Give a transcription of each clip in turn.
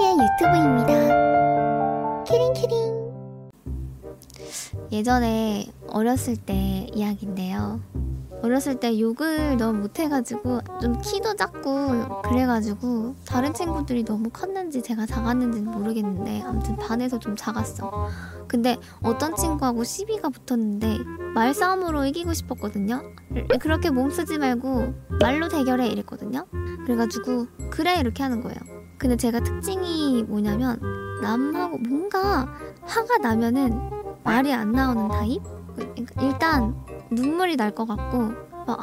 키키의 유튜브입니다. 키링키링. 예전에 어렸을 때 이야기인데요. 어렸을 때 욕을 너무 못해가지고 좀 키도 작고 그래가지고 다른 친구들이 너무 컸는지 제가 작았는지는 모르겠는데 아무튼 반에서 좀 작았어. 근데 어떤 친구하고 시비가 붙었는데 말싸움으로 이기고 싶었거든요. 그렇게 몸 쓰지 말고 말로 대결해 이랬거든요. 그래가지고 그래 이렇게 하는 거예요. 근데 제가 특징이 뭐냐면 남하고 뭔가 화가 나면은 말이 안 나오는 타입? 그러니까 일단 눈물이 날 것 같고 막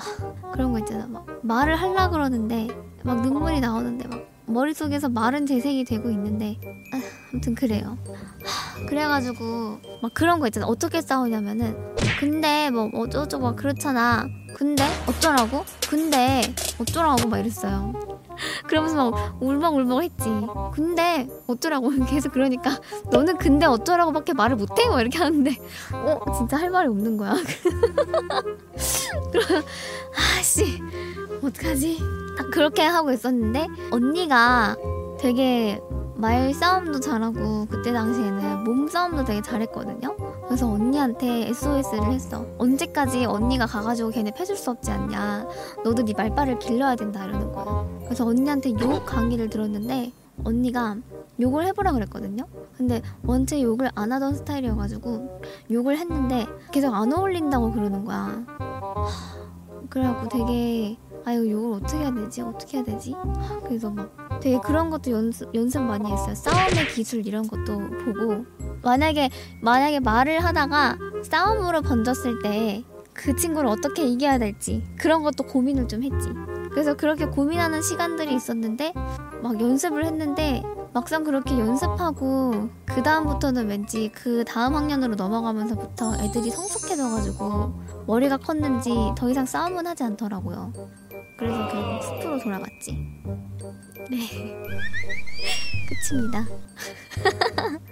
그런 거 있잖아. 막 말을 하려 그러는데 막 눈물이 나오는데 막 머릿속에서 말은 재생이 되고 있는데 아, 아무튼 그래요. 하, 그래가지고 막 그런 거 있잖아. 어떻게 싸우냐면은 근데 뭐 어쩌고저쩌고 막 그렇잖아 근데 어쩌라고? 근데 어쩌라고 막 이랬어요 그러면서 막 울먹울먹 했지. 근데 어쩌라고 계속 그러니까 너는 근데 어쩌라고밖에 말을 못해? 뭐 이렇게 하는데 어 진짜 할 말이 없는 거야. 그럼 아씨 어떡하지? 그렇게 하고 있었는데 언니가 되게 말싸움도 잘하고 그때 당시에는 몸싸움도 되게 잘했거든요. 그래서 언니한테 SOS를 했어. 언제까지 언니가 가가지고 걔네 패줄 수 없지 않냐. 너도 네 말빨을 길러야 된다 이러는 거야. 그래서 언니한테 욕 강의를 들었는데 언니가 욕을 해보라 그랬거든요. 근데 원체 욕을 안 하던 스타일이어가지고 욕을 했는데 계속 안 어울린다고 그러는 거야. 그래갖고 되게 아유 욕을 어떻게 해야 되지? 어떻게 해야 되지? 그래서 막 되게 그런 것도 연습 연습 많이 했어요. 싸움의 기술 이런 것도 보고 만약에 만약에 말을 하다가 싸움으로 번졌을 때 그 친구를 어떻게 이겨야 될지 그런 것도 고민을 좀 했지. 그래서 그렇게 고민하는 시간들이 있었는데 막 연습을 했는데 막상 그렇게 연습하고 그 다음부터는 왠지 그 다음 학년으로 넘어가면서부터 애들이 성숙해져가지고 머리가 컸는지 더 이상 싸움은 하지 않더라고요. 그래서 결국 숲으로 돌아갔지. 네. 끝입니다.